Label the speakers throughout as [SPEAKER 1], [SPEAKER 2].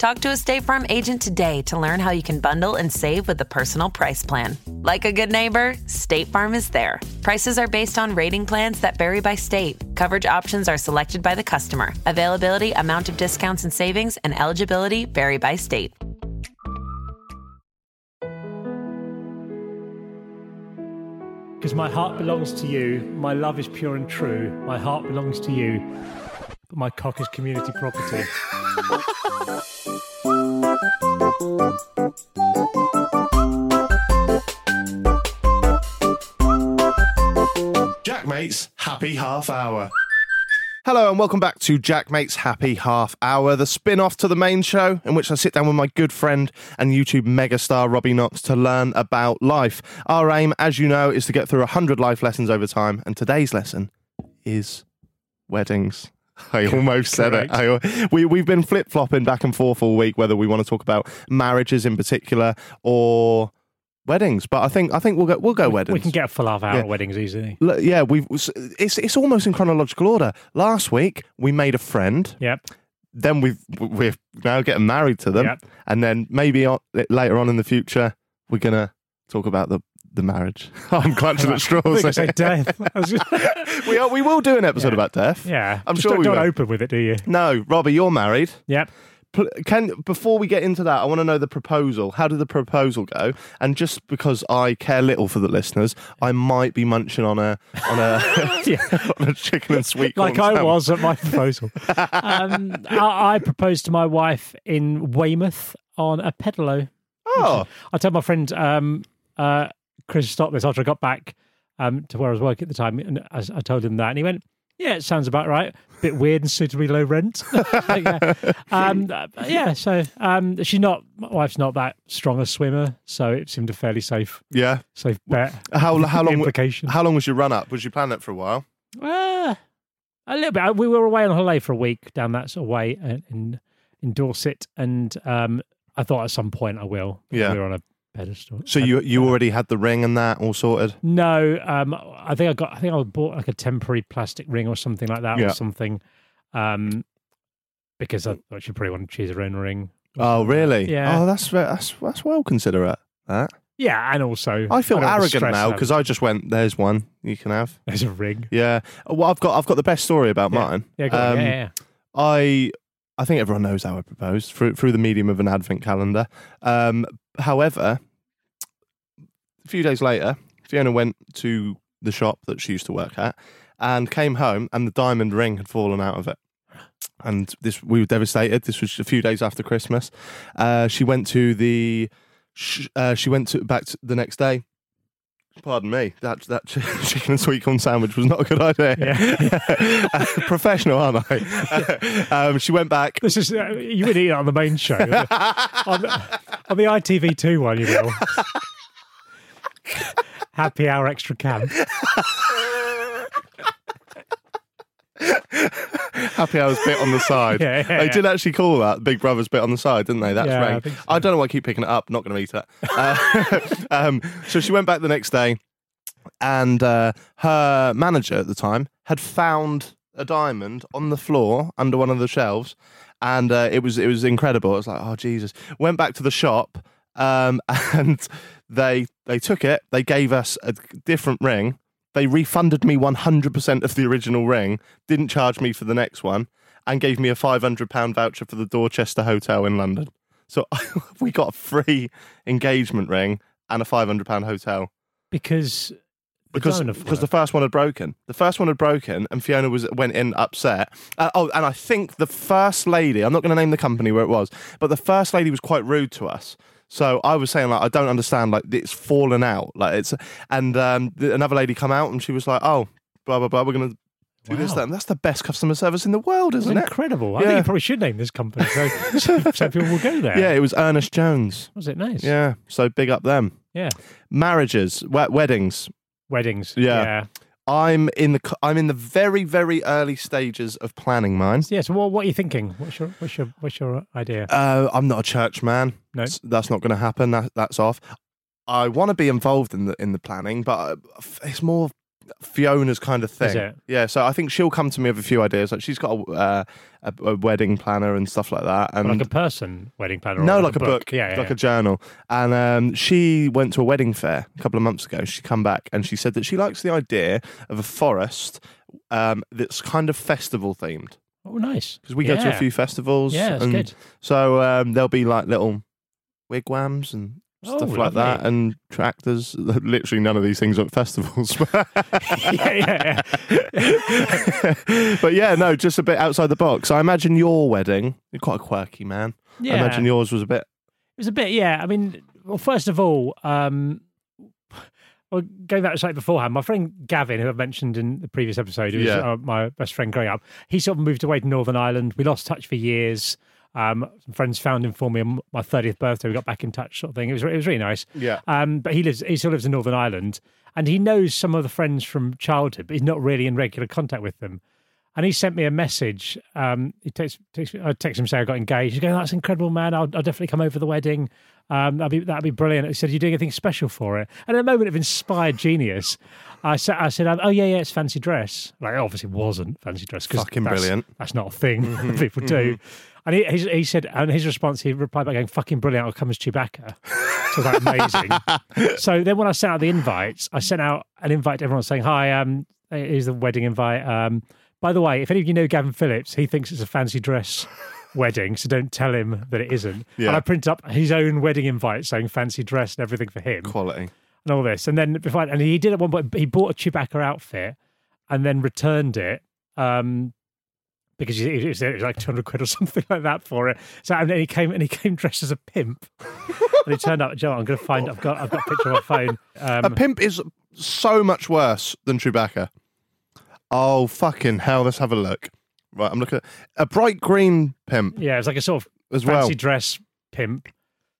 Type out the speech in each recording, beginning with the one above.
[SPEAKER 1] Talk to a State Farm agent today to learn how you can bundle and save with the Personal Price Plan. Like a good neighbor, State Farm is there. Prices are based on rating plans that vary by state. Coverage options are selected by the customer. Availability, amount of discounts and savings, and eligibility vary by state.
[SPEAKER 2] Because my heart belongs to you, my love is pure and true, my heart belongs to you, my cock is community property.
[SPEAKER 3] Jack Maate's Happy Half Hour. Hello and welcome back to Jack Maate's Happy Half Hour, the spin off to the main show, in which I sit down with my good friend and YouTube megastar Robbie Knox to learn about life. Our aim, as you know, is to get through 100 life lessons over time, and today's lesson is weddings. I almost said it. I, we, we've been flip flopping back and forth all week whether we want to talk about marriages in particular or weddings, but I think I think we'll go we'll go weddings.
[SPEAKER 2] We can get a full half hour
[SPEAKER 3] Yeah.
[SPEAKER 2] weddings easily.
[SPEAKER 3] L- yeah, we've it's it's almost in chronological order. Last week we made a friend.
[SPEAKER 2] Yep.
[SPEAKER 3] Then we've we're now getting married to them,
[SPEAKER 2] Yep.
[SPEAKER 3] and then maybe on, later on in the future we're gonna talk about the the marriage. I'm clutching at straws.
[SPEAKER 2] I said death. I was just-
[SPEAKER 3] we are, we will do an episode
[SPEAKER 2] Yeah.
[SPEAKER 3] about death.
[SPEAKER 2] yeah.
[SPEAKER 3] I'm
[SPEAKER 2] Just
[SPEAKER 3] sure
[SPEAKER 2] don't,
[SPEAKER 3] we
[SPEAKER 2] don't
[SPEAKER 3] will.
[SPEAKER 2] open with it, do you?
[SPEAKER 3] No, Robbie, you're married.
[SPEAKER 2] Yep.
[SPEAKER 3] Can before we get into that, I want to know the proposal. How did the proposal go? And just because I care little for the listeners, I might be munching on a on a
[SPEAKER 2] Yeah.
[SPEAKER 3] on a chicken and sweet
[SPEAKER 2] Like I was at my proposal. um, I, I proposed to my wife in Weymouth on a pedalo.
[SPEAKER 3] Oh,
[SPEAKER 2] I told my friend um, uh, Chris stop this after I got back um, to where I was working at the time, and I, I told him that, and he went, "Yeah, it sounds about right. A Bit weird and suitably low rent." Uh, um, uh, yeah, so um, she's not. My wife's not that strong a swimmer, so it seemed a fairly safe,
[SPEAKER 3] yeah.
[SPEAKER 2] safe bet.
[SPEAKER 3] How how long?
[SPEAKER 2] Implication.
[SPEAKER 3] How long was your run up? Was you planning it for a while?
[SPEAKER 2] Uh, a little bit. We were away on holiday for a week down that sort of way uh, in in Dorset, and um, I thought at some point I will.
[SPEAKER 3] Yeah.
[SPEAKER 2] we were on a pedestal.
[SPEAKER 3] So you you already had the ring and that all sorted.
[SPEAKER 2] No, um, I think I got. I think I bought like a temporary plastic ring or something like that,
[SPEAKER 3] Yeah.
[SPEAKER 2] or something, um, because I thought she probably wanted to choose her own ring.
[SPEAKER 3] Oh, really?
[SPEAKER 2] Yeah.
[SPEAKER 3] Oh, that's that's that's well considerate. That
[SPEAKER 2] Yeah, and also
[SPEAKER 3] I feel
[SPEAKER 2] want to
[SPEAKER 3] arrogant now because I just went. There's one you can have.
[SPEAKER 2] there's a ring.
[SPEAKER 3] Yeah. Well, I've got I've got the best story about
[SPEAKER 2] Yeah.
[SPEAKER 3] mine.
[SPEAKER 2] Yeah.
[SPEAKER 3] Um,
[SPEAKER 2] yeah, yeah.
[SPEAKER 3] I I think everyone knows how I proposed through through the medium of an advent calendar. Um, however, a few days later, Fiona went to the shop that she used to work at and came home, and the diamond ring had fallen out of it. And this, we were devastated. This was a few days after Christmas. Uh, she went to the, sh- uh, she went to back to the next day. Pardon me. That that chicken and sweet corn sandwich was not a good idea.
[SPEAKER 2] Yeah.
[SPEAKER 3] Professional, aren't I? um, she went back.
[SPEAKER 2] This is uh, you would eat it on the main show on the, on the ITV2 one. You will. Happy hour extra camp.
[SPEAKER 3] Happy hours bit on the side.
[SPEAKER 2] Yeah, yeah,
[SPEAKER 3] they
[SPEAKER 2] yeah.
[SPEAKER 3] did actually call that Big Brother's bit on the side, didn't they? That's
[SPEAKER 2] I
[SPEAKER 3] right.
[SPEAKER 2] think so.
[SPEAKER 3] I don't know why I keep picking it up. Not going to eat it. Uh, um, so she went back the next day, and uh, her manager at the time had found a diamond on the floor under one of the shelves, and uh, it was it was incredible. It was like, oh Jesus! Went back to the shop, um, and they they took it. They gave us a different ring. They refunded me 100% of the original ring, didn't charge me for the next one, and gave me a £500 voucher for the Dorchester Hotel in London. So we got a free engagement ring and a £500 hotel.
[SPEAKER 2] because
[SPEAKER 3] because because the first one had broken. The first one had broken, and Fiona was went in upset. Uh, oh, and I think the first lady. I'm not going to name the company where it was, but the first lady was quite rude to us. So I was saying like I don't understand like it's fallen out like it's and um, th- another lady come out and she was like oh blah blah blah we're gonna do this that and that's the best customer service in the world isn't it
[SPEAKER 2] incredible. I
[SPEAKER 3] Yeah.
[SPEAKER 2] think you probably should name this company so, so, so people will go there.
[SPEAKER 3] yeah it was Ernest Jones
[SPEAKER 2] Was it nice?
[SPEAKER 3] yeah so big up them
[SPEAKER 2] Yeah.
[SPEAKER 3] marriages we- weddings
[SPEAKER 2] Weddings.
[SPEAKER 3] Yeah.
[SPEAKER 2] Yeah.
[SPEAKER 3] I'm in the I'm in the very very early stages of planning mine.
[SPEAKER 2] Yeah. So what, what are you thinking? What's your what's your what's your idea?
[SPEAKER 3] Uh, I'm not a church man.
[SPEAKER 2] No.
[SPEAKER 3] That's not going to happen. That, that's off. I want to be involved in the in the planning, but uh, it's more Fiona's kind of thing.
[SPEAKER 2] it?
[SPEAKER 3] Yeah, so I think she'll come to me with a few ideas. Like she's got a, uh, a, a wedding planner and stuff like that, and
[SPEAKER 2] like a person wedding planner? or
[SPEAKER 3] no, like a book,
[SPEAKER 2] Yeah. yeah,
[SPEAKER 3] like
[SPEAKER 2] yeah.
[SPEAKER 3] a journal. And um, she went to a wedding fair a couple of months ago. She come back and she said that she likes the idea of a forest um, that's kind of festival themed
[SPEAKER 2] oh, nice.
[SPEAKER 3] because we go to a few festivals.
[SPEAKER 2] Yeah, that's
[SPEAKER 3] and
[SPEAKER 2] good.
[SPEAKER 3] So um, there'll be like little wigwams and
[SPEAKER 2] Oh,
[SPEAKER 3] stuff like that, and tractors. Literally none of these things are at festivals.
[SPEAKER 2] yeah, yeah, yeah.
[SPEAKER 3] but yeah, no, just a bit outside the box. I imagine your wedding. You're quite a quirky man.
[SPEAKER 2] yeah.
[SPEAKER 3] I imagine yours was a bit.
[SPEAKER 2] It was a bit, yeah. I mean, well, first of all, um, well, going back to something beforehand, my friend Gavin, who I've mentioned in the previous episode, who was
[SPEAKER 3] Yeah.
[SPEAKER 2] uh, my best friend growing up, he sort of moved away to Northern Ireland. We lost touch for years. Um, some friends found him for me on my 30th birthday. We got back in touch, sort of thing. It was it was really nice.
[SPEAKER 3] Yeah.
[SPEAKER 2] Um, but he lives he still lives in Northern Ireland, and he knows some of the friends from childhood, but he's not really in regular contact with them. And he sent me a message. Um, he takes, takes I text him saying I got engaged. He's going, "That's incredible, man! I'll, I'll definitely come over the wedding. Um, that'd be that'd be brilliant." He said, "You're doing anything special for it?" And in a moment of inspired genius, I said, "I said, oh yeah, yeah, it's fancy dress. Like, it obviously wasn't fancy dress because
[SPEAKER 3] Fucking
[SPEAKER 2] that's,
[SPEAKER 3] brilliant.
[SPEAKER 2] That's not a thing that people do." And he, he, he said, and his response, he replied by going, "Fucking brilliant! I'll come as Chewbacca." So that's amazing. so then when I sent out the invites, I sent out an invite to everyone saying, Hi, um, here's the wedding invite. Um, by the way, if any of you know Gavin Phillips, he thinks it's a fancy dress wedding, so don't tell him that it isn't.
[SPEAKER 3] Yeah.
[SPEAKER 2] And I printed up his own wedding invite saying fancy dress and everything for him
[SPEAKER 3] Quality.
[SPEAKER 2] and all this. And then before, and he did at one point, he bought a Chewbacca outfit and then returned it. Um, because he- it was, it was like 200 quid or something like that for it. So and then he came and he came dressed as a pimp. and he turned up, Joe, I'm going to find, I've got, I've got a picture on my phone. Um,
[SPEAKER 3] A pimp is so much worse than Chewbacca. Oh fucking hell! Let's have a look. Right, I'm looking at a bright green pimp
[SPEAKER 2] yeah, it's like a sort of
[SPEAKER 3] as
[SPEAKER 2] fancy
[SPEAKER 3] well.
[SPEAKER 2] dress pimp.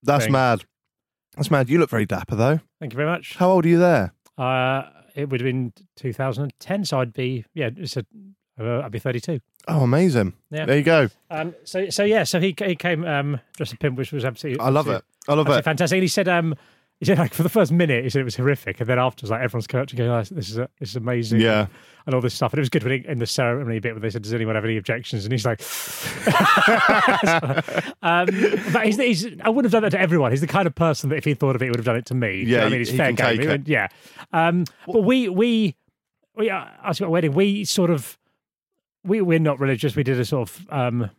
[SPEAKER 3] That's
[SPEAKER 2] thing.
[SPEAKER 3] mad. That's mad. You look very dapper though.
[SPEAKER 2] Thank you very much.
[SPEAKER 3] How old are you there?
[SPEAKER 2] Uh, it would have been 2010, so I'd be, yeah, it's a, uh, I'd be 32.
[SPEAKER 3] Oh, amazing.
[SPEAKER 2] Yeah.
[SPEAKER 3] There you go.
[SPEAKER 2] Um, so, so yeah, so he, he came um, dressed a pimp, which was absolutely,
[SPEAKER 3] I love it. I love it.
[SPEAKER 2] fantastic. And he said, um, he said like for the first minute, he said it was horrific, and then afterwards, like everyone's coming up to go, oh, "This is a, this is amazing,"
[SPEAKER 3] Yeah.
[SPEAKER 2] and all this stuff. And it was good when he, in the ceremony bit when they said, "Does anyone have any objections?" And he's like, um, "But he's, he's, I wouldn't have done that to everyone. He's the kind of person that if he thought of it, he would have done it to me. Do you know
[SPEAKER 3] Yeah,
[SPEAKER 2] I mean, it's fair game.
[SPEAKER 3] it.
[SPEAKER 2] yeah, um, but we we we uh, asked about wedding. We sort of we we're not religious. We did a sort of um,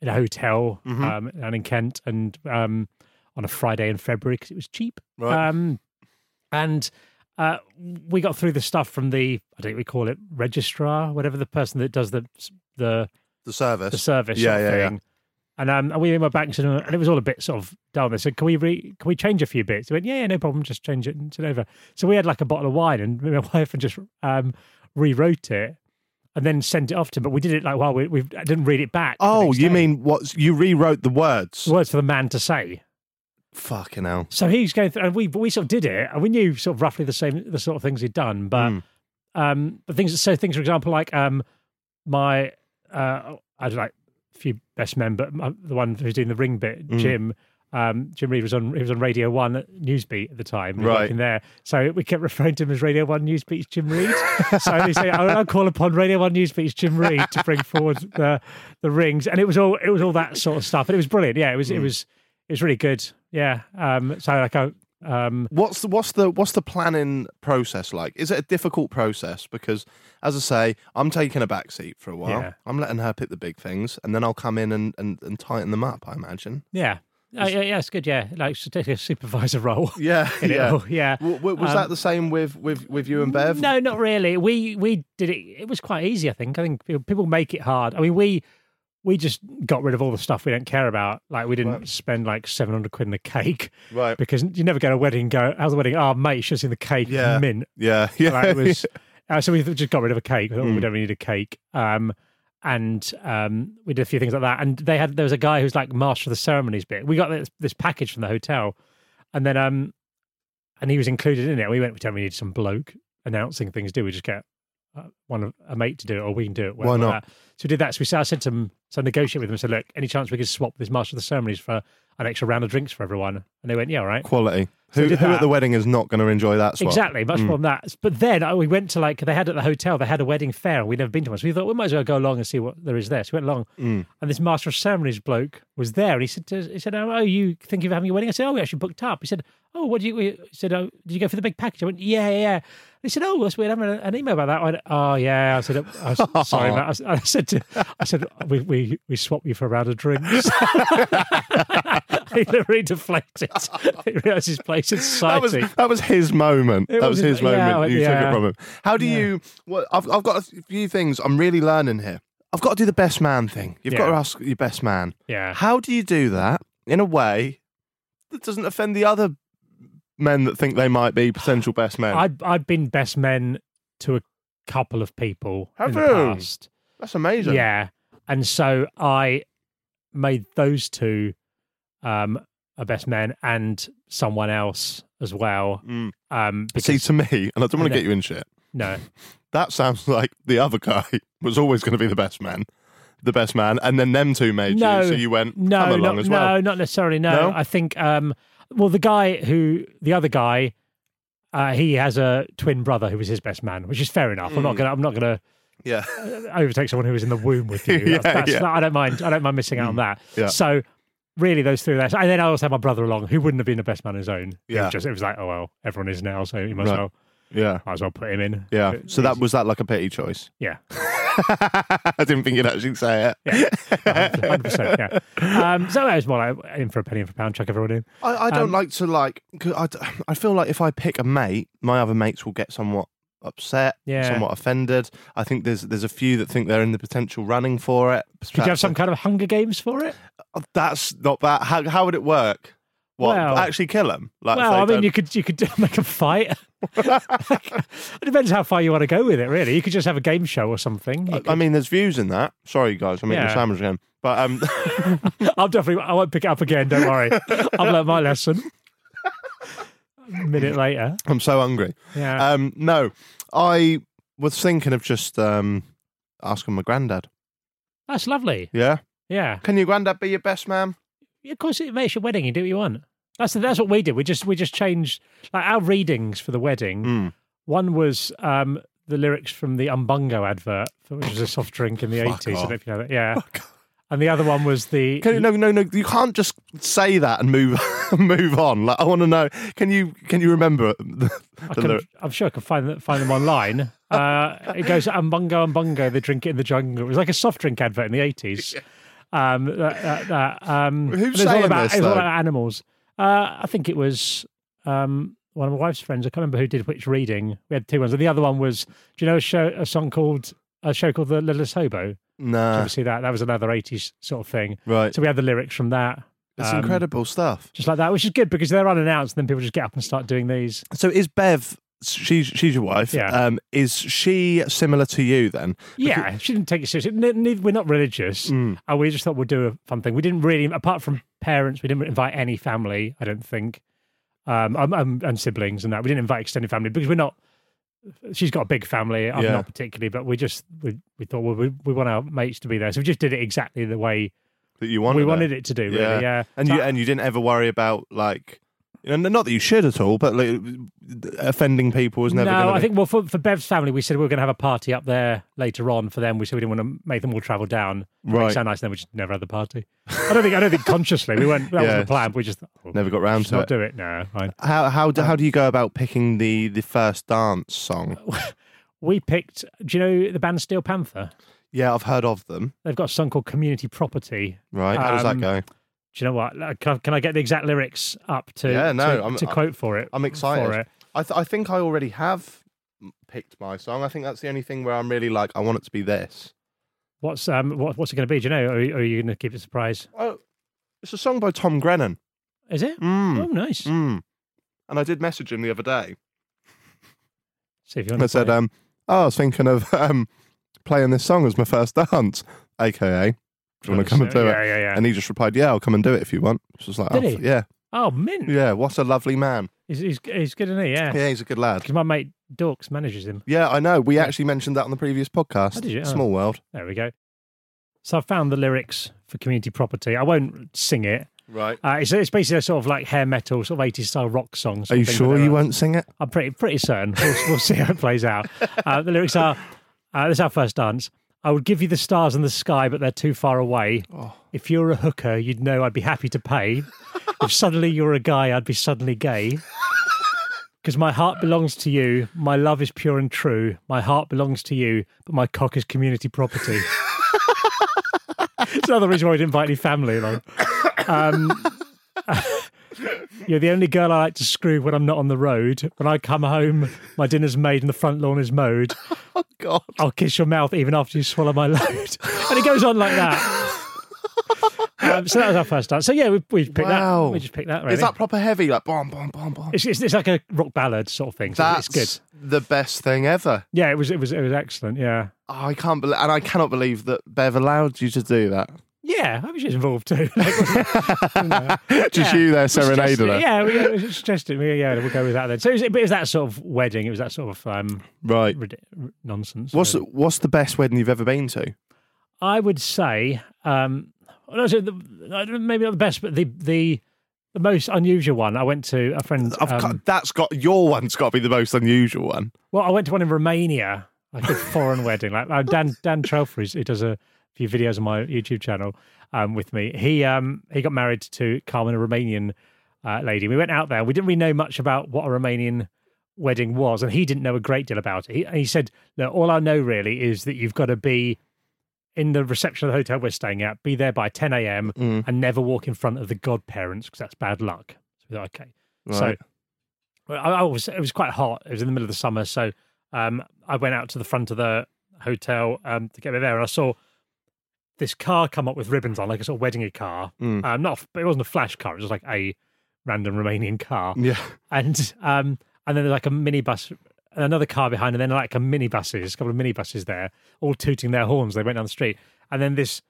[SPEAKER 2] in a hotel
[SPEAKER 3] Mm-hmm.
[SPEAKER 2] um, down in Kent, and um, on a Friday in February because it was cheap.
[SPEAKER 3] Right.
[SPEAKER 2] Um, and uh, we got through the stuff from the I don't we call it registrar, whatever the person that does the the
[SPEAKER 3] The service.
[SPEAKER 2] the service
[SPEAKER 3] Yeah,
[SPEAKER 2] sort of
[SPEAKER 3] yeah, yeah.
[SPEAKER 2] And um, and we went back and, and it was all a bit sort of dull. They said, "Can we re- can we change a few bits?" He went, "Yeah, yeah, no problem. Just change it and it over." So we had like a bottle of wine, and my wife and just um, rewrote it and then sent it off to him. But we did it like while we, we I didn't read it back.
[SPEAKER 3] oh, you
[SPEAKER 2] day.
[SPEAKER 3] mean what? You rewrote the words?
[SPEAKER 2] words for the man to say?
[SPEAKER 3] Fucking hell.
[SPEAKER 2] So he's going through, and we but we sort of did it, and we knew sort of roughly the same the sort of things he'd done, but
[SPEAKER 3] Mm.
[SPEAKER 2] um, but things so things for example like um my uh I don't know, like a few best men, but my, the one who's doing the ring bit,
[SPEAKER 3] Mm.
[SPEAKER 2] Jim. Um, Jim Reed was on. He was on Radio One Newsbeat at the time. He
[SPEAKER 3] Right.
[SPEAKER 2] working there, so we kept referring to him as Radio One Newsbeat's Jim Reed. so he said, "I'll, I'll call upon Radio One Newsbeat's Jim Reed to bring forward the the rings." And it was all it was all that sort of stuff, and it was brilliant. Yeah, it was it
[SPEAKER 3] Mm.
[SPEAKER 2] was it was really good. Yeah. Um, so like I um,
[SPEAKER 3] What's the what's the what's the planning process like? Is it a difficult process? Because as I say, I'm taking a back seat for a while.
[SPEAKER 2] Yeah.
[SPEAKER 3] I'm letting her pick the big things, and then I'll come in and, and, and tighten them up. I imagine.
[SPEAKER 2] yeah. Oh, yeah, yeah, it's good. Yeah, like a supervisor role.
[SPEAKER 3] Yeah, yeah.
[SPEAKER 2] yeah.
[SPEAKER 3] W- w- was
[SPEAKER 2] Um,
[SPEAKER 3] that the same with, with, with you and Bev?
[SPEAKER 2] No, not really. We we did it. It was quite easy. I think. I think people- make it hard. I mean, we we just got rid of all the stuff we don't care about. Like we didn't
[SPEAKER 3] Right.
[SPEAKER 2] spend like seven hundred quid in a cake
[SPEAKER 3] Right.
[SPEAKER 2] because you never go to a wedding. Go, how's the wedding? Oh, mate, have seen the cake.
[SPEAKER 3] Yeah.
[SPEAKER 2] mint.
[SPEAKER 3] Yeah, yeah.
[SPEAKER 2] Like, was, uh, so we just got rid of a cake. We,
[SPEAKER 3] Mm.
[SPEAKER 2] we don't really need a cake. Um, and um, we did a few things like that. And they had there was a guy who's like master of the ceremonies bit. We got this, this package from the hotel, and then um, and he was included in it. We went. We don't we need some bloke announcing things. Do we just get uh, one of a mate to do it, or we can do it?
[SPEAKER 3] Why not?
[SPEAKER 2] like. So we did that. So we said, I said to him, so I negotiated with them. Said, look, any chance we could swap this master of the ceremonies for an extra round of drinks for everyone? And they went, yeah, all right.
[SPEAKER 3] Quality. Who who at the wedding is not going to enjoy that swap?
[SPEAKER 2] Exactly, much
[SPEAKER 3] Mm.
[SPEAKER 2] more than that. But then uh, we went to like they had at the hotel. They had a wedding fair, and we'd never been to one. So we thought we might as well go along and see what there is there. So we went along,
[SPEAKER 3] Mm.
[SPEAKER 2] and this master of ceremonies bloke was there, and he said, to, "He said, oh, you thinking of having your wedding?" I said, "Oh, we actually booked up." He said, "Oh, what do you?" He said, "Oh, did you go for the big package?" I went, "Yeah, yeah." yeah." He said, "Oh, that's weird. I'm an, an email about that." I went, "Oh, yeah." I said, "I was, "Sorry, Matt." I, I said, to, "I said we we we swapped you for a round of drinks." he literally deflected. he realised his place in
[SPEAKER 3] That was
[SPEAKER 2] society.
[SPEAKER 3] that was his moment.
[SPEAKER 2] It
[SPEAKER 3] that was,
[SPEAKER 2] was-
[SPEAKER 3] his
[SPEAKER 2] yeah,
[SPEAKER 3] moment. You took it from him. How do
[SPEAKER 2] Yeah.
[SPEAKER 3] you? Well, I've I've got a few things I'm really learning here. I've got to do the best man thing. You've got to ask your best man.
[SPEAKER 2] yeah.
[SPEAKER 3] How do you do that in a way that doesn't offend the other men that think they might be potential best men?
[SPEAKER 2] I've, I'd been best men to a couple of people
[SPEAKER 3] Have
[SPEAKER 2] in
[SPEAKER 3] you?
[SPEAKER 2] the past.
[SPEAKER 3] That's amazing.
[SPEAKER 2] Yeah, and so I made those two um, a best man and someone else as well.
[SPEAKER 3] Mm.
[SPEAKER 2] Um, because
[SPEAKER 3] See, to me, and I don't want to get you in shit.
[SPEAKER 2] no,
[SPEAKER 3] That sounds like the other guy was always going to be the best man, the best man, and then them two made
[SPEAKER 2] No.
[SPEAKER 3] you, so you went
[SPEAKER 2] no,
[SPEAKER 3] come along
[SPEAKER 2] not,
[SPEAKER 3] as well.
[SPEAKER 2] no, not necessarily. No,
[SPEAKER 3] No?
[SPEAKER 2] I think um, well, the guy who the other guy. Uh, he has a twin brother who was his best man, which is fair enough. I'm not
[SPEAKER 3] Mm.
[SPEAKER 2] gonna. I'm not gonna
[SPEAKER 3] Yeah,
[SPEAKER 2] overtake someone who was in the womb with you.
[SPEAKER 3] Yeah,
[SPEAKER 2] That's- that's-
[SPEAKER 3] yeah.
[SPEAKER 2] I don't mind. I don't mind missing out on that.
[SPEAKER 3] Yeah.
[SPEAKER 2] So really, those three. There. And then I also had my brother along, who wouldn't have been the best man on his own. It
[SPEAKER 3] Yeah.
[SPEAKER 2] was just it was like, oh well, everyone is now, so you might
[SPEAKER 3] Right.
[SPEAKER 2] as well
[SPEAKER 3] yeah,
[SPEAKER 2] might as well put him in.
[SPEAKER 3] yeah.
[SPEAKER 2] But
[SPEAKER 3] So that
[SPEAKER 2] he's-
[SPEAKER 3] was that like a pity choice.
[SPEAKER 2] yeah,
[SPEAKER 3] I didn't think you'd actually say it.
[SPEAKER 2] yeah, hundred percent. Yeah. Um, so that was more like in for a penny in for a pound, chuck everyone in.
[SPEAKER 3] I, I don't
[SPEAKER 2] Um,
[SPEAKER 3] like to like. 'cause I, d- I feel like if I pick a mate, my other mates will get somewhat upset,
[SPEAKER 2] Yeah.
[SPEAKER 3] somewhat offended. I think there's there's a few that think they're in the potential running for it.
[SPEAKER 2] Did you have some kind of Hunger Games for it?
[SPEAKER 3] Oh, That's not bad. How how would it work? What
[SPEAKER 2] Well-
[SPEAKER 3] actually kill them? Like,
[SPEAKER 2] well, I mean,
[SPEAKER 3] don't-
[SPEAKER 2] you could you could make a fight. it depends how far you want to go with it. Really, you could just have a game show or something.
[SPEAKER 3] I- I mean, there's views in that. Sorry, guys, I'm eating
[SPEAKER 2] Yeah.
[SPEAKER 3] sandwich again. But um,
[SPEAKER 2] I'll definitely. I won't pick it up again. Don't worry. I've learned my lesson. A minute later.
[SPEAKER 3] I'm so hungry.
[SPEAKER 2] Yeah.
[SPEAKER 3] Um, no, I was thinking of just um, asking my granddad.
[SPEAKER 2] That's lovely.
[SPEAKER 3] Yeah,
[SPEAKER 2] Yeah.
[SPEAKER 3] can your granddad be your best man?
[SPEAKER 2] Yeah, Of course, it makes your wedding. You do what you want. That's that's what we did. We just we just changed like our readings for the wedding.
[SPEAKER 3] Mm.
[SPEAKER 2] One was um, the lyrics from the Umbungo advert, which was a soft drink in the eighties. I don't know if you know that. Yeah. And the other one was the
[SPEAKER 3] Can, no, no, no. You can't just say that and move move on. Like I want to know. Can you can you remember the, the
[SPEAKER 2] can? I'm sure I can find them, find them online. Uh, it goes Umbungo, Umbungo, they drink it in the jungle. It was like a soft drink advert in the 80s. Um, that, that, that, um,
[SPEAKER 3] Who's
[SPEAKER 2] and it was all
[SPEAKER 3] saying
[SPEAKER 2] about,
[SPEAKER 3] this,
[SPEAKER 2] it was all about animals. Uh, I think it was um, one of my wife's friends. I can't remember who did which reading. We had two ones. And the other one was, do you know a show, a song called, a show called The Littlest Hobo? Did you
[SPEAKER 3] Nah,
[SPEAKER 2] see that? That was another 80s sort of thing.
[SPEAKER 3] right.
[SPEAKER 2] So we had the lyrics from that.
[SPEAKER 3] It's
[SPEAKER 2] um,
[SPEAKER 3] incredible stuff.
[SPEAKER 2] Just like that, which is good because they're unannounced and then people just get up and start doing these.
[SPEAKER 3] So is Bev? She's she's your wife.
[SPEAKER 2] Yeah.
[SPEAKER 3] Um, is she similar to you then?
[SPEAKER 2] Yeah, she didn't take it seriously. Neither- we're not religious,
[SPEAKER 3] Mm.
[SPEAKER 2] and we just thought we'd do a fun thing. We didn't really, apart from parents, we didn't invite any family. I don't think, um, um, um, and siblings and that. We didn't invite extended family because we're not. She's got a big family. I'm
[SPEAKER 3] Yeah.
[SPEAKER 2] not particularly, but we just we, we thought well, we we want our mates to be there, so we just did it exactly the way
[SPEAKER 3] That you wanted.
[SPEAKER 2] we wanted it to do. Really,
[SPEAKER 3] Yeah.
[SPEAKER 2] yeah.
[SPEAKER 3] and
[SPEAKER 2] So
[SPEAKER 3] you and you didn't ever worry about like, know, not that you should at all, but like, offending people was never.
[SPEAKER 2] no, I
[SPEAKER 3] be-
[SPEAKER 2] think well for, for Bev's family, we said we were going to have a party up there later on for them. We said we didn't want to make them all travel down. Right.
[SPEAKER 3] Right.
[SPEAKER 2] So nice, then we just never had the party. I don't think I don't think consciously we went. That
[SPEAKER 3] Yeah.
[SPEAKER 2] wasn't the plan. We just oh,
[SPEAKER 3] never got round to it.
[SPEAKER 2] do it. No, fine.
[SPEAKER 3] How how do, how do you go about picking the the first dance song?
[SPEAKER 2] We picked. Do you know the band Steel Panther?
[SPEAKER 3] Yeah, I've heard of them.
[SPEAKER 2] They've got a song called Community Property.
[SPEAKER 3] Right, how does that
[SPEAKER 2] Um,
[SPEAKER 3] go?
[SPEAKER 2] Do you know what? Can I, can I get the exact lyrics up to
[SPEAKER 3] Yeah, no,
[SPEAKER 2] to,
[SPEAKER 3] I'm-
[SPEAKER 2] to quote for it?
[SPEAKER 3] I'm excited.
[SPEAKER 2] It.
[SPEAKER 3] I, th- I think I already have picked my song. I think that's the only thing where I'm really like, I want it to be this.
[SPEAKER 2] What's um what, what's it going to be? Do you know? Or, are you- or are you going to keep it a surprise?
[SPEAKER 3] Oh, it's a song by Tom Grennan.
[SPEAKER 2] Is it?
[SPEAKER 3] Mm.
[SPEAKER 2] Oh, nice.
[SPEAKER 3] Mm. And I did message him the other day.
[SPEAKER 2] See if you want
[SPEAKER 3] I said,
[SPEAKER 2] it.
[SPEAKER 3] um, oh, I was thinking of um, playing this song as my first dance, aka, do you want to come and do it?
[SPEAKER 2] Yeah, yeah, yeah.
[SPEAKER 3] And he just replied, yeah, I'll come and do it if you want. So it's just like,
[SPEAKER 2] Did
[SPEAKER 3] oh,
[SPEAKER 2] he?
[SPEAKER 3] yeah,
[SPEAKER 2] Oh, mint.
[SPEAKER 3] yeah, what a lovely man.
[SPEAKER 2] He's, he's, he's good, isn't he? Yeah.
[SPEAKER 3] Yeah, he's a good lad.
[SPEAKER 2] Because my mate Dorks manages him.
[SPEAKER 3] Yeah, I know. We actually mentioned that on the previous podcast.
[SPEAKER 2] Oh, did you? Oh.
[SPEAKER 3] Small world.
[SPEAKER 2] There we go. So I found the lyrics for Community Property. I won't sing it.
[SPEAKER 3] Right.
[SPEAKER 2] Uh, it's, it's basically a sort of like hair metal, sort of 80s style rock song.
[SPEAKER 3] Are you sure you won't sing it?
[SPEAKER 2] I'm pretty pretty certain. We'll, we'll see how it plays out. Uh, the lyrics are uh, this is our first dance. I would give you the stars in the sky, but they're too far away.
[SPEAKER 3] Oh.
[SPEAKER 2] If you're a hooker, you'd know I'd be happy to pay. if suddenly you're a guy, I'd be suddenly gay. Because my heart belongs to you, my love is pure and true. My heart belongs to you, but my cock is community property. it's another reason why we didn't invite any family along. Um, you're the only girl I like to screw when I'm not on the road. When I come home, my dinner's made and the front lawn is mowed.
[SPEAKER 3] Oh God.
[SPEAKER 2] I'll kiss your mouth even after you swallow my load. and it goes on like that. Um, so that was our first dance. So yeah, we, we picked
[SPEAKER 3] Wow.
[SPEAKER 2] that. We just picked that. Really.
[SPEAKER 3] Is that proper heavy? Like, bomb, bomb, bomb, bomb.
[SPEAKER 2] It's, it's, it's like a rock ballad sort of thing. So
[SPEAKER 3] That's
[SPEAKER 2] it's good.
[SPEAKER 3] the best thing ever.
[SPEAKER 2] Yeah, it was. It was. It was excellent. Yeah.
[SPEAKER 3] Oh, I can't believe, and I cannot believe that Bev allowed you to do that.
[SPEAKER 2] Yeah, I was just involved too. Like, wasn't- you know.
[SPEAKER 3] Just
[SPEAKER 2] Yeah.
[SPEAKER 3] you there serenading her.
[SPEAKER 2] Yeah, we, we suggested. We, yeah, we'll go with that then. So it was, it was that sort of wedding. It was that sort of um,
[SPEAKER 3] Right.
[SPEAKER 2] rid- nonsense.
[SPEAKER 3] What's
[SPEAKER 2] really.
[SPEAKER 3] what's the best wedding you've ever been to?
[SPEAKER 2] I would say, um, no, so the, maybe not the best, but the the the most unusual one. I went to a friend. Um,
[SPEAKER 3] got, that's got your one's got to be the most unusual one.
[SPEAKER 2] well, I went to one in Romania, like a foreign wedding. Like Dan Dan Trelfry, who does a few videos on my YouTube channel um, with me. He um he got married to Carmen, a Romanian uh, lady. We went out there. We didn't really know much about what a Romanian wedding was, and he didn't know a great deal about it. He, he said, "Look, all I know really is that you've got to be." In the reception of the hotel we're staying at, be there by 10 a.m.
[SPEAKER 3] Mm.
[SPEAKER 2] and never walk in front of the godparents because that's bad luck. So we thought, okay.
[SPEAKER 3] Right.
[SPEAKER 2] So well, I, I was it was quite hot. It was in the middle of the summer, so um, I went out to the front of the hotel um, to get me there, and I saw this car come up with ribbons on, like a sort of wedding car.
[SPEAKER 3] Mm.
[SPEAKER 2] Um, not, but it wasn't a flash car; it was like a random Romanian car,
[SPEAKER 3] yeah.
[SPEAKER 2] and um, and then there's like a minibus, another car behind, and then like a minibuses, a couple of minibuses there, all tooting their horns. They went down the street, and then this.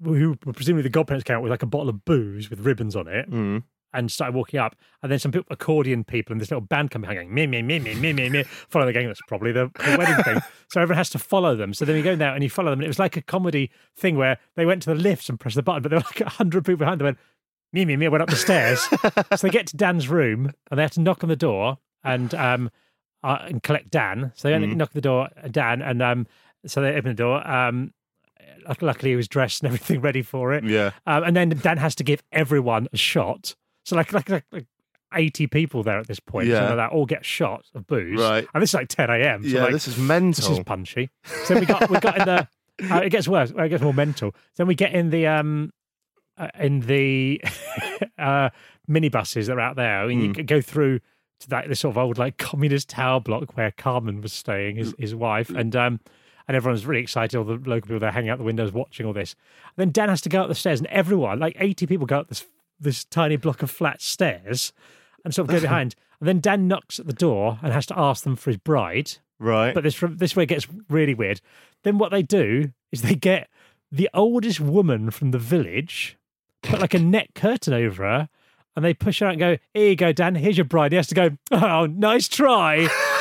[SPEAKER 2] Who presumably the godparents came out with like a bottle of booze with ribbons on it,
[SPEAKER 3] Mm.
[SPEAKER 2] And started walking up. And then some people, accordion people, and this little band come behind going, me, me, me, me, me, me, me, following the gang. That's probably the, the wedding thing. So everyone has to follow them. So then you go there and you follow them. And it was like a comedy thing where they went to the lifts and pressed the button, but there were like a hundred people behind them went, me, me, me, went up the stairs. so they get to Dan's room and they have to knock on the door and um uh, and collect Dan. So they only
[SPEAKER 3] Mhm.
[SPEAKER 2] knock on the door, uh, Dan, and um so they open the door. Um luck- luckily he was dressed and everything ready for it.
[SPEAKER 3] Yeah.
[SPEAKER 2] Um, and then Dan has to give everyone a shot. So like like like, like eighty people there at this point,
[SPEAKER 3] Yeah.
[SPEAKER 2] like that, all get shots of booze.
[SPEAKER 3] Right.
[SPEAKER 2] And this is like ten a.m. So
[SPEAKER 3] yeah.
[SPEAKER 2] like,
[SPEAKER 3] this is mental.
[SPEAKER 2] this is punchy. So we got we got in the. Uh, it gets worse. It gets more mental. Then we get in the um uh, in the uh minibuses that are out there, and you
[SPEAKER 3] Mm.
[SPEAKER 2] can go through to that this sort of old like communist tower block where Carmen was staying, his his wife, and um and everyone's really excited. All the local people they're hanging out the windows watching all this. And then Dan has to go up the stairs, and everyone, like eighty people, go up this this tiny block of flat stairs, and sort of go behind. And then Dan knocks at the door and has to ask them for his bride.
[SPEAKER 3] right.
[SPEAKER 2] But this this way gets really weird. Then what they do is they get the oldest woman from the village, put like a net curtain over her, and they push her out and go, "Here you go, Dan. Here's your bride." He has to go, "Oh, nice try."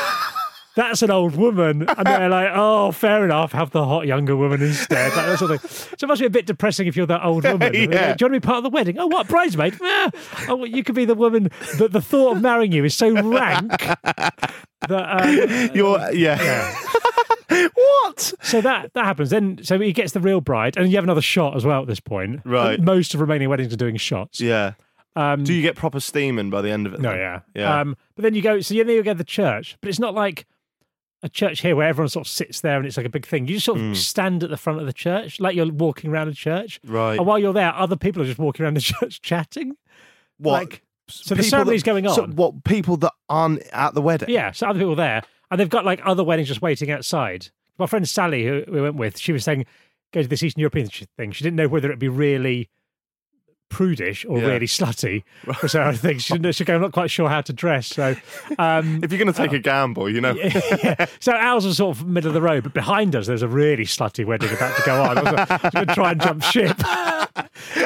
[SPEAKER 2] That's an old woman, and they're like, "Oh, fair enough. Have the hot younger woman instead." Like, that sort of thing. So it must be a bit depressing if you're that old woman.
[SPEAKER 3] Yeah.
[SPEAKER 2] Do you want to be part of the wedding? Oh, what bridesmaid? Ah. Oh, you could be the woman that the thought of marrying you is so rank that um,
[SPEAKER 3] You're yeah. what?
[SPEAKER 2] so that that happens. Then so he gets the real bride, and you have another shot as well at this point.
[SPEAKER 3] Right.
[SPEAKER 2] Most of remaining weddings are doing shots.
[SPEAKER 3] Yeah.
[SPEAKER 2] Um,
[SPEAKER 3] Do you get proper steaming by the end of it?
[SPEAKER 2] no,
[SPEAKER 3] then?
[SPEAKER 2] yeah,
[SPEAKER 3] Yeah.
[SPEAKER 2] Um, but then you go. So then you get the church, but it's not like a church here where everyone sort of sits there and it's like a big thing. You just sort of hmm. stand at the front of the church, like you're walking around a church.
[SPEAKER 3] Right.
[SPEAKER 2] And while you're there, other people are just walking around the church chatting.
[SPEAKER 3] What?
[SPEAKER 2] Like, so the
[SPEAKER 3] People
[SPEAKER 2] ceremony's
[SPEAKER 3] that-
[SPEAKER 2] going on.
[SPEAKER 3] So what people that aren't at the wedding?
[SPEAKER 2] Yeah, so other people there, and they've got like other weddings just waiting outside. My friend Sally, who we went with, she was saying go to this Eastern European thing. She didn't know whether it'd be really prudish or
[SPEAKER 3] Yeah.
[SPEAKER 2] really slutty. so I think She. She go, I'm not quite sure how to dress. So, um,
[SPEAKER 3] If you're going to take a gamble, you know.
[SPEAKER 2] yeah. So ours was sort of middle of the road, but behind us there's a really slutty wedding about to go on. I was, was going to try and jump ship.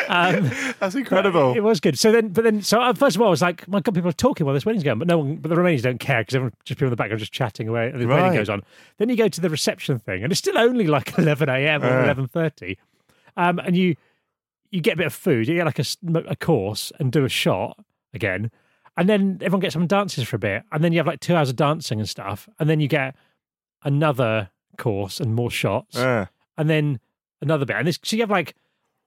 [SPEAKER 2] Um,
[SPEAKER 3] That's incredible.
[SPEAKER 2] it was good. So then, but then, so uh, first of all, I was like, my God, people are talking while this wedding's going, but no one, but the Romanians don't care because everyone just people in the background just chatting away, and the
[SPEAKER 3] Right.
[SPEAKER 2] wedding goes on. Then you go to the reception thing, and it's still only like eleven a.m. or eleven thirty, um, and you you get a bit of food, you get like a, a course, and do a shot again, and then everyone gets some dances for a bit, and then you have like two hours of dancing and stuff, and then you get another course and more shots,
[SPEAKER 3] Yeah.
[SPEAKER 2] and then another bit, and this, so you have like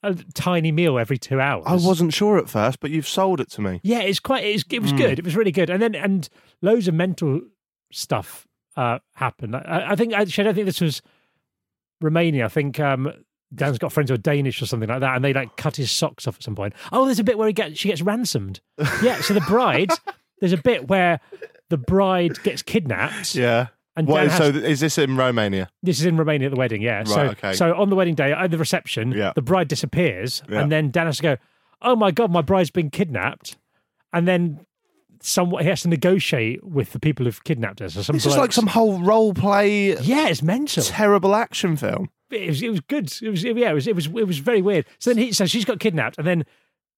[SPEAKER 2] a tiny meal every two hours.
[SPEAKER 3] I wasn't sure at first, but you've sold it to me.
[SPEAKER 2] Yeah, it's quite. It's, it was
[SPEAKER 3] Mm.
[SPEAKER 2] good. It was really good. And then and loads of mental stuff uh, happened. I, I think actually, I don't think this was Romania. I think um, Dan's got friends who are Danish or something like that, and they like cut his socks off at some point. Oh, there's a bit where he gets she gets ransomed. Yeah, so the bride. there's a bit where the bride gets kidnapped.
[SPEAKER 3] Yeah.
[SPEAKER 2] And
[SPEAKER 3] What
[SPEAKER 2] has-
[SPEAKER 3] so is this in Romania?
[SPEAKER 2] This is in Romania at the wedding, yeah. so,
[SPEAKER 3] Right, okay.
[SPEAKER 2] so on the wedding day, at the reception,
[SPEAKER 3] Yeah.
[SPEAKER 2] the bride disappears,
[SPEAKER 3] Yeah.
[SPEAKER 2] and then Dan has to go, "Oh my god, my bride's been kidnapped," and then somewhat he has to negotiate with the people who've kidnapped her. So some
[SPEAKER 3] This is like some whole role play,
[SPEAKER 2] yeah, it's mental.
[SPEAKER 3] terrible action film.
[SPEAKER 2] It was, it was good. It was yeah, it was it was it was very weird. So then he so she's got kidnapped, and then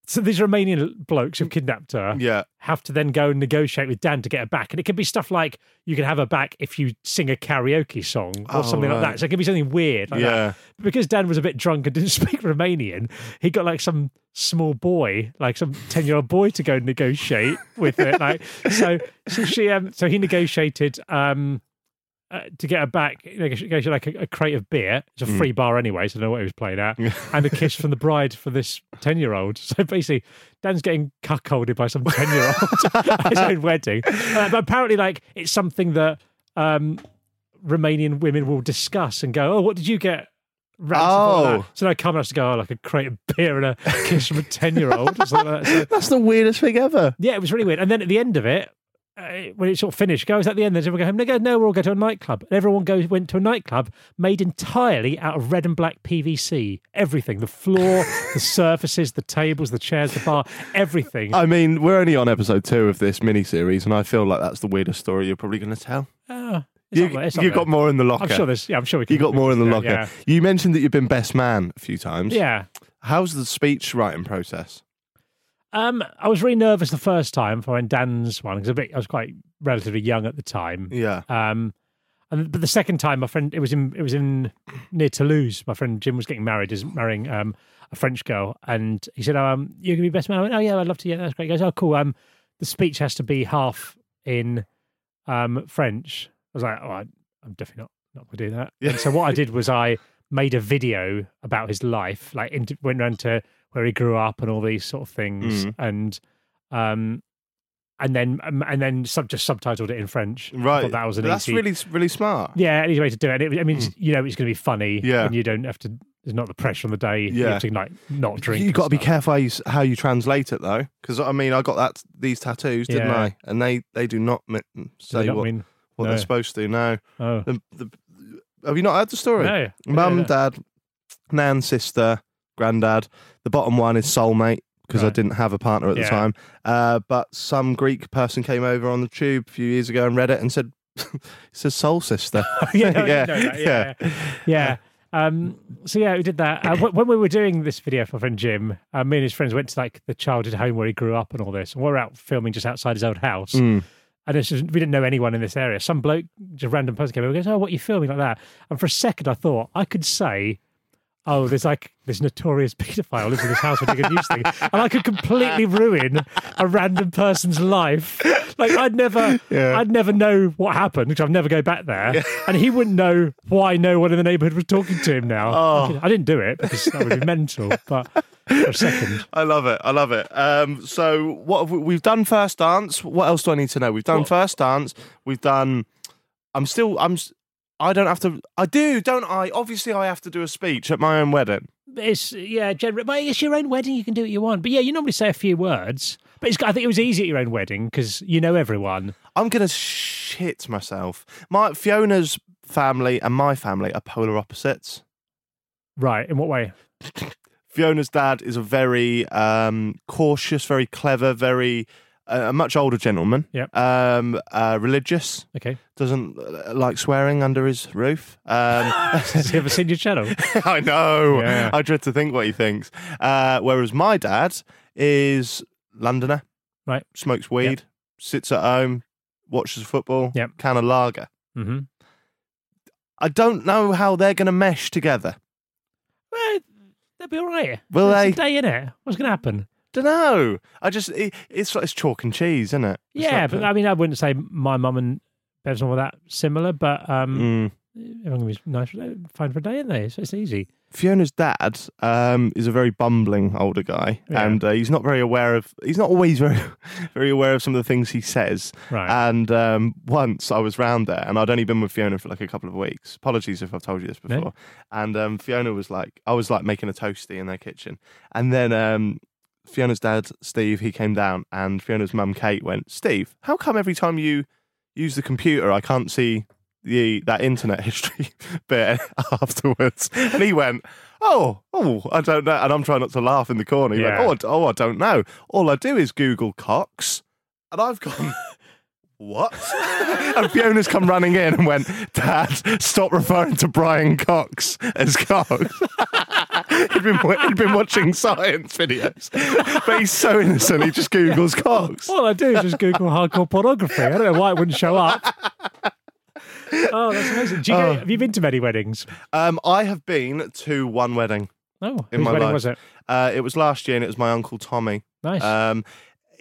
[SPEAKER 2] so these Romanian blokes who've kidnapped her
[SPEAKER 3] Yeah.
[SPEAKER 2] have to then go and negotiate with Dan to get her back. And it could be stuff like you can have her back if you sing a karaoke song or
[SPEAKER 3] Oh,
[SPEAKER 2] something like that. So it could be something weird like
[SPEAKER 3] Yeah.
[SPEAKER 2] that. Because Dan was a bit drunk and didn't speak Romanian, he got like some small boy, like some 10 year old boy to go negotiate with it. Like so so she um so he negotiated um uh, to get her back, negotiated like a, a crate of beer. It's a
[SPEAKER 3] Mm.
[SPEAKER 2] free bar anyway, so I don't know what he was playing at. and a kiss from the bride for this 10 year old. So basically, Dan's getting cuckolded by some 10 year old at his own wedding. Uh, but apparently, like, it's something that um, Romanian women will discuss and go, Oh, what did you get?
[SPEAKER 3] Oh.
[SPEAKER 2] So I come out to go, oh, like a crate of beer and a kiss from a 10 year old.
[SPEAKER 3] That's the weirdest thing ever.
[SPEAKER 2] Yeah, it was really weird. And then at the end of it, uh, when it's all finished, goes at the end, then everyone go home. They go, no, we'll all go to a nightclub. And everyone goes went to a nightclub made entirely out of red and black PVC. Everything, the floor, the surfaces, the tables, the chairs, the bar, everything.
[SPEAKER 3] I mean, we're only on episode two of this mini series, and I feel like that's the weirdest story you're probably going to tell. You,
[SPEAKER 2] not there, it's not
[SPEAKER 3] you got more in the locker.
[SPEAKER 2] I'm sure there's. Yeah, I'm sure we. Can,
[SPEAKER 3] you got more in the locker.
[SPEAKER 2] that,
[SPEAKER 3] You mentioned that you've been best man a few times.
[SPEAKER 2] Yeah. yeah.
[SPEAKER 3] How's the speech writing process?
[SPEAKER 2] Um, I was really nervous the first time for when Dan's one because a bit. I was quite relatively young at the time.
[SPEAKER 3] Yeah.
[SPEAKER 2] Um, and but the second time, my friend, it was in it was in near Toulouse. My friend Jim was getting married, is marrying um a French girl, and he said, "Oh, um, you're gonna be best man." I went, "Oh yeah, I'd love to. Yeah, that's great." He goes, "Oh, cool. Um, the speech has to be half in um French." I was like, "Oh, I, I'm definitely not not gonna do that."
[SPEAKER 3] Yeah.
[SPEAKER 2] And so what I did was I made a video about his life, like went around to where he grew up and all these sort of things,
[SPEAKER 3] Mm.
[SPEAKER 2] and um. And then, um, and then sub, just subtitled it in French.
[SPEAKER 3] Right.
[SPEAKER 2] that was an
[SPEAKER 3] That's
[SPEAKER 2] easy,
[SPEAKER 3] really, really smart.
[SPEAKER 2] yeah, any way to do it. it I mean, it's- you know, it's going to be funny.
[SPEAKER 3] Yeah.
[SPEAKER 2] and you don't have to. There's not the pressure on the day. you
[SPEAKER 3] Yeah.
[SPEAKER 2] have to like not drink.
[SPEAKER 3] You've got to be careful how you, how you translate it, though, because I mean, I got that these tattoos, didn't
[SPEAKER 2] Yeah.
[SPEAKER 3] I? And they, they do not mi- say
[SPEAKER 2] it not
[SPEAKER 3] what,
[SPEAKER 2] mean-
[SPEAKER 3] what
[SPEAKER 2] no.
[SPEAKER 3] they're supposed to. No,
[SPEAKER 2] Oh,
[SPEAKER 3] the, the, have you not heard the story?
[SPEAKER 2] no.
[SPEAKER 3] Mum,
[SPEAKER 2] Yeah.
[SPEAKER 3] dad, nan, sister, granddad. The bottom one is soulmate because I didn't have a partner at the time. Uh, but some Greek person came over on the tube a few years ago and read it and said, "It says soul sister."
[SPEAKER 2] yeah, no,
[SPEAKER 3] Yeah,
[SPEAKER 2] didn't that. yeah, yeah. yeah. Um, so yeah, we did that. Uh, when we were doing this video for my friend Jim, uh, me and his friends went to like the childhood home where he grew up and all this. And we were out filming just outside his old house.
[SPEAKER 3] Mm.
[SPEAKER 2] And it's just, we didn't know anyone in this area. Some bloke, just random person came over and goes, Oh, what are you filming like that? And for a second, I thought I could say, Oh, there's like this notorious paedophile lives in this house with a news thing. And I could completely ruin a random person's life. Like I'd never,
[SPEAKER 3] Yeah.
[SPEAKER 2] I'd never know what happened because I'd never go back there. And he wouldn't know why no one in the neighbourhood was talking to him now.
[SPEAKER 3] Oh.
[SPEAKER 2] I didn't do it because that would be mental. But for a second.
[SPEAKER 3] I love it. I love it. Um, so what have we, we've done first dance. What else do I need to know? We've done
[SPEAKER 2] What-
[SPEAKER 3] first dance. We've done I'm still. I'm. I don't have to. I do, don't I? Obviously, I have to do a speech at my own wedding.
[SPEAKER 2] It's yeah, generally, but it's your own wedding. You can do what you want. But yeah, you normally say a few words. But it's, I think it was easy at your own wedding because you know everyone.
[SPEAKER 3] I'm gonna shit myself. My Fiona's family and my family are polar opposites.
[SPEAKER 2] Right? In what way?
[SPEAKER 3] Fiona's dad is a very um, cautious, very clever, very a much older gentleman.
[SPEAKER 2] Yeah.
[SPEAKER 3] Um, uh, religious.
[SPEAKER 2] Okay.
[SPEAKER 3] Doesn't uh, like swearing under his roof. Um,
[SPEAKER 2] Has he ever seen your channel?
[SPEAKER 3] I know.
[SPEAKER 2] Yeah.
[SPEAKER 3] I dread to think what he thinks. Uh, whereas my dad is Londoner.
[SPEAKER 2] Right.
[SPEAKER 3] Smokes weed. Sits at home. Watches football.
[SPEAKER 2] Yep.
[SPEAKER 3] Can of lager.
[SPEAKER 2] hmm
[SPEAKER 3] I don't know how they're going to mesh together.
[SPEAKER 2] Well, they'll be all right.
[SPEAKER 3] Will they?
[SPEAKER 2] a day in it. What's going to happen?
[SPEAKER 3] Don't know. I just it, it's like it's chalk and cheese, isn't it? It's
[SPEAKER 2] yeah,
[SPEAKER 3] like
[SPEAKER 2] but
[SPEAKER 3] the-
[SPEAKER 2] I mean, I wouldn't say my mum and Bev's not that similar, but um,
[SPEAKER 3] Mm.
[SPEAKER 2] everyone be nice, fine for a day, isn't they? So it's easy.
[SPEAKER 3] Fiona's dad um, is a very bumbling older guy,
[SPEAKER 2] Yeah.
[SPEAKER 3] and uh, he's not very aware of. He's not always very, very aware of some of the things he says.
[SPEAKER 2] Right.
[SPEAKER 3] And um, once I was round there, and I'd only been with Fiona for like a couple of weeks. Apologies if I've told you this
[SPEAKER 2] No.
[SPEAKER 3] before. And um, Fiona was like, I was like making a toasty in their kitchen, and then um, Fiona's dad, Steve, he came down, and Fiona's mum, Kate, went, Steve, how come every time you use the computer, I can't see the that internet history bit afterwards? And he went. Oh, oh, I don't know. And I'm trying not to laugh in the corner. He
[SPEAKER 2] Yeah.
[SPEAKER 3] went, oh, oh, I don't know. All I do is Google Cox. And I've gone, what? and Fiona's come running in and went, Dad, stop referring to Brian Cox as Cox. he'd, been, he'd been watching science videos. But he's so innocent, he just Googles cocks.
[SPEAKER 2] All I do is just Google hardcore pornography. I don't know why it wouldn't show up. Oh, that's amazing. Do you go,
[SPEAKER 3] Oh.
[SPEAKER 2] have you been to many weddings?
[SPEAKER 3] Um, I have been to one wedding.
[SPEAKER 2] Oh,
[SPEAKER 3] In
[SPEAKER 2] whose
[SPEAKER 3] my
[SPEAKER 2] wedding
[SPEAKER 3] life.
[SPEAKER 2] was it?
[SPEAKER 3] Uh, it was last year and it was my Uncle Tommy.
[SPEAKER 2] Nice.
[SPEAKER 3] Um,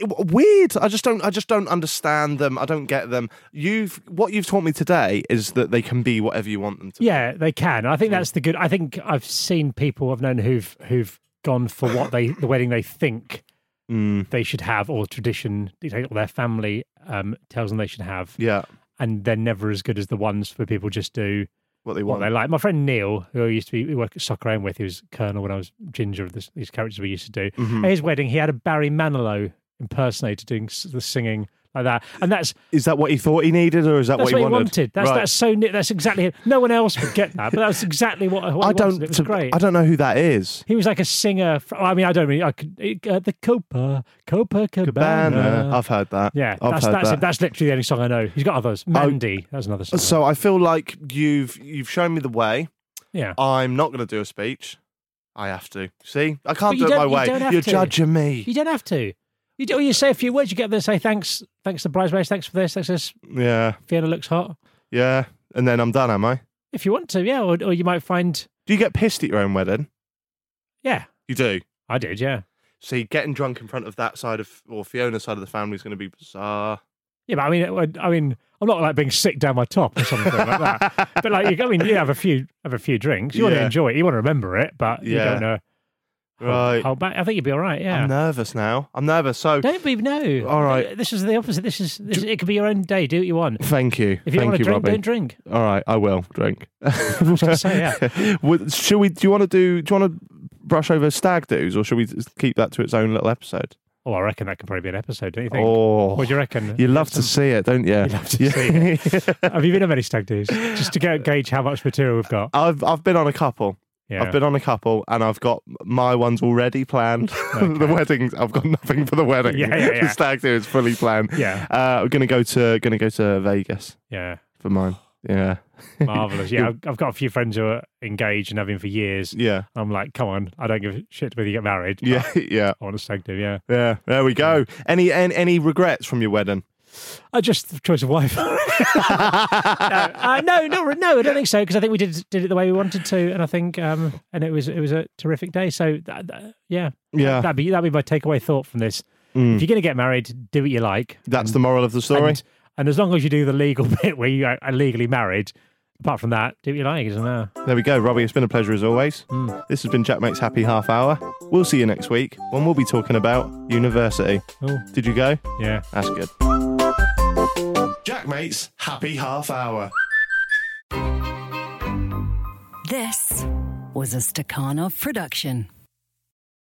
[SPEAKER 3] weird. I just don't. I just don't understand them. I don't get them. You've what you've taught me today is that they can be whatever you want them to.
[SPEAKER 2] yeah, they can. I think that's the good. I think I've seen people I've known who've who've gone for what they the wedding they think.
[SPEAKER 3] Mm,
[SPEAKER 2] they should have or tradition or their family um, tells them they should have,
[SPEAKER 3] yeah.
[SPEAKER 2] and they're never as good as the ones where people just do
[SPEAKER 3] What they
[SPEAKER 2] what
[SPEAKER 3] want.
[SPEAKER 2] they like. My friend Neil, who I used to be we work at Soccer AM with, he was Colonel when I was Ginger of this, these characters we used to do.
[SPEAKER 3] Mhm.
[SPEAKER 2] At his wedding, he had a Barry Manilow impersonator doing the singing like that, and that's
[SPEAKER 3] Is that what he thought he needed, or is that what
[SPEAKER 2] what
[SPEAKER 3] he wanted?
[SPEAKER 2] That's
[SPEAKER 3] Right.
[SPEAKER 2] that's so that's exactly it. no one else would get that, but that's exactly what, what he
[SPEAKER 3] I don't.
[SPEAKER 2] wanted. It was
[SPEAKER 3] to-
[SPEAKER 2] great.
[SPEAKER 3] I don't know who that is.
[SPEAKER 2] He was like a singer. I mean, I don't really. I could uh, the Copa Copa Cabana.
[SPEAKER 3] Cabana. I've heard that.
[SPEAKER 2] yeah,
[SPEAKER 3] I've
[SPEAKER 2] that's
[SPEAKER 3] heard
[SPEAKER 2] that's
[SPEAKER 3] that.
[SPEAKER 2] it. That's literally the only song I know. He's got others. Mandy. that's another song.
[SPEAKER 3] So I feel like you've you've shown me the way.
[SPEAKER 2] yeah.
[SPEAKER 3] I'm not going to do a speech. I have to. See, I can't do it my
[SPEAKER 2] you
[SPEAKER 3] way. You're
[SPEAKER 2] to.
[SPEAKER 3] judging me.
[SPEAKER 2] You don't have to. You do. You say a few words. You get there. Say thanks. Thanks to bridesmaids. Thanks for this. Thanks for this.
[SPEAKER 3] Yeah,
[SPEAKER 2] Fiona looks hot.
[SPEAKER 3] yeah. And then I'm done, am I?
[SPEAKER 2] If you want to, yeah. Or, or you might find.
[SPEAKER 3] Do you get pissed at your own wedding?
[SPEAKER 2] Yeah,
[SPEAKER 3] You do.
[SPEAKER 2] I did. Yeah.
[SPEAKER 3] See, getting drunk in front of that side of or Fiona's side of the family is going to be bizarre.
[SPEAKER 2] Yeah, but I mean, I mean, I'm not like being sick down my top or something like that. But like, you, I mean, you have a few, have a few drinks. You want to enjoy it. You want to remember it, but you don't know.
[SPEAKER 3] Right.
[SPEAKER 2] Hold back. I think you'd be all right. Yeah.
[SPEAKER 3] I'm nervous now. I'm nervous. So
[SPEAKER 2] Don't be no.
[SPEAKER 3] All right.
[SPEAKER 2] This is the opposite. This is this, it could be your own day. Do what you want.
[SPEAKER 3] thank you.
[SPEAKER 2] If you
[SPEAKER 3] thank
[SPEAKER 2] want to
[SPEAKER 3] you,
[SPEAKER 2] drink,
[SPEAKER 3] Robbie.
[SPEAKER 2] don't drink.
[SPEAKER 3] All right, I will drink.
[SPEAKER 2] say, yeah.
[SPEAKER 3] Would- Should we? Do you want to do? Do you want to brush over stag do's, or should we just keep that to its own little episode?
[SPEAKER 2] Oh, I reckon that can probably be an episode. Don't you think?
[SPEAKER 3] Oh,
[SPEAKER 2] What do you reckon?
[SPEAKER 3] you love to see it, don't you?
[SPEAKER 2] You love to see it. Have you been on many stag do's? Just to get, gauge how much material we've got.
[SPEAKER 3] I've I've been on a couple.
[SPEAKER 2] Yeah.
[SPEAKER 3] I've been on a couple, and I've got my ones already planned. the weddings, I've got nothing for the wedding.
[SPEAKER 2] Yeah, yeah, yeah.
[SPEAKER 3] the stag do is fully planned.
[SPEAKER 2] Yeah.
[SPEAKER 3] Uh, we're gonna go to gonna go to Vegas
[SPEAKER 2] Yeah.
[SPEAKER 3] for mine. Yeah,
[SPEAKER 2] Marvelous. Yeah. I've, I've got a few friends who are engaged and have been for years.
[SPEAKER 3] yeah,
[SPEAKER 2] I'm like, come on, I don't give a shit whether you get married.
[SPEAKER 3] yeah, yeah,
[SPEAKER 2] I want to stag do, yeah.
[SPEAKER 3] yeah. There we go. Any any, any regrets from your wedding?
[SPEAKER 2] I just the choice of wife. no, uh, no, no, no, I don't think so because I think we did did it the way we wanted to, and I think um, and it was it was a terrific day. So that, that- yeah,
[SPEAKER 3] Yeah,
[SPEAKER 2] that'd be that'd be my takeaway thought from this.
[SPEAKER 3] Mm.
[SPEAKER 2] If you're going to get married, do what you like.
[SPEAKER 3] that's the moral of the story.
[SPEAKER 2] And, and as long as you do the legal bit where you are legally married, apart from that, do what you like. Isn't there?
[SPEAKER 3] There we go, Robbie. It's been a pleasure as always.
[SPEAKER 2] Mm.
[SPEAKER 3] This has been Jack Maate's Happy Half Hour. We'll see you next week when we'll be talking about university.
[SPEAKER 2] Oh,
[SPEAKER 3] Did you go?
[SPEAKER 2] yeah.
[SPEAKER 3] That's good. Jack Maate's, happy half hour.
[SPEAKER 4] This was a Stakhanov production.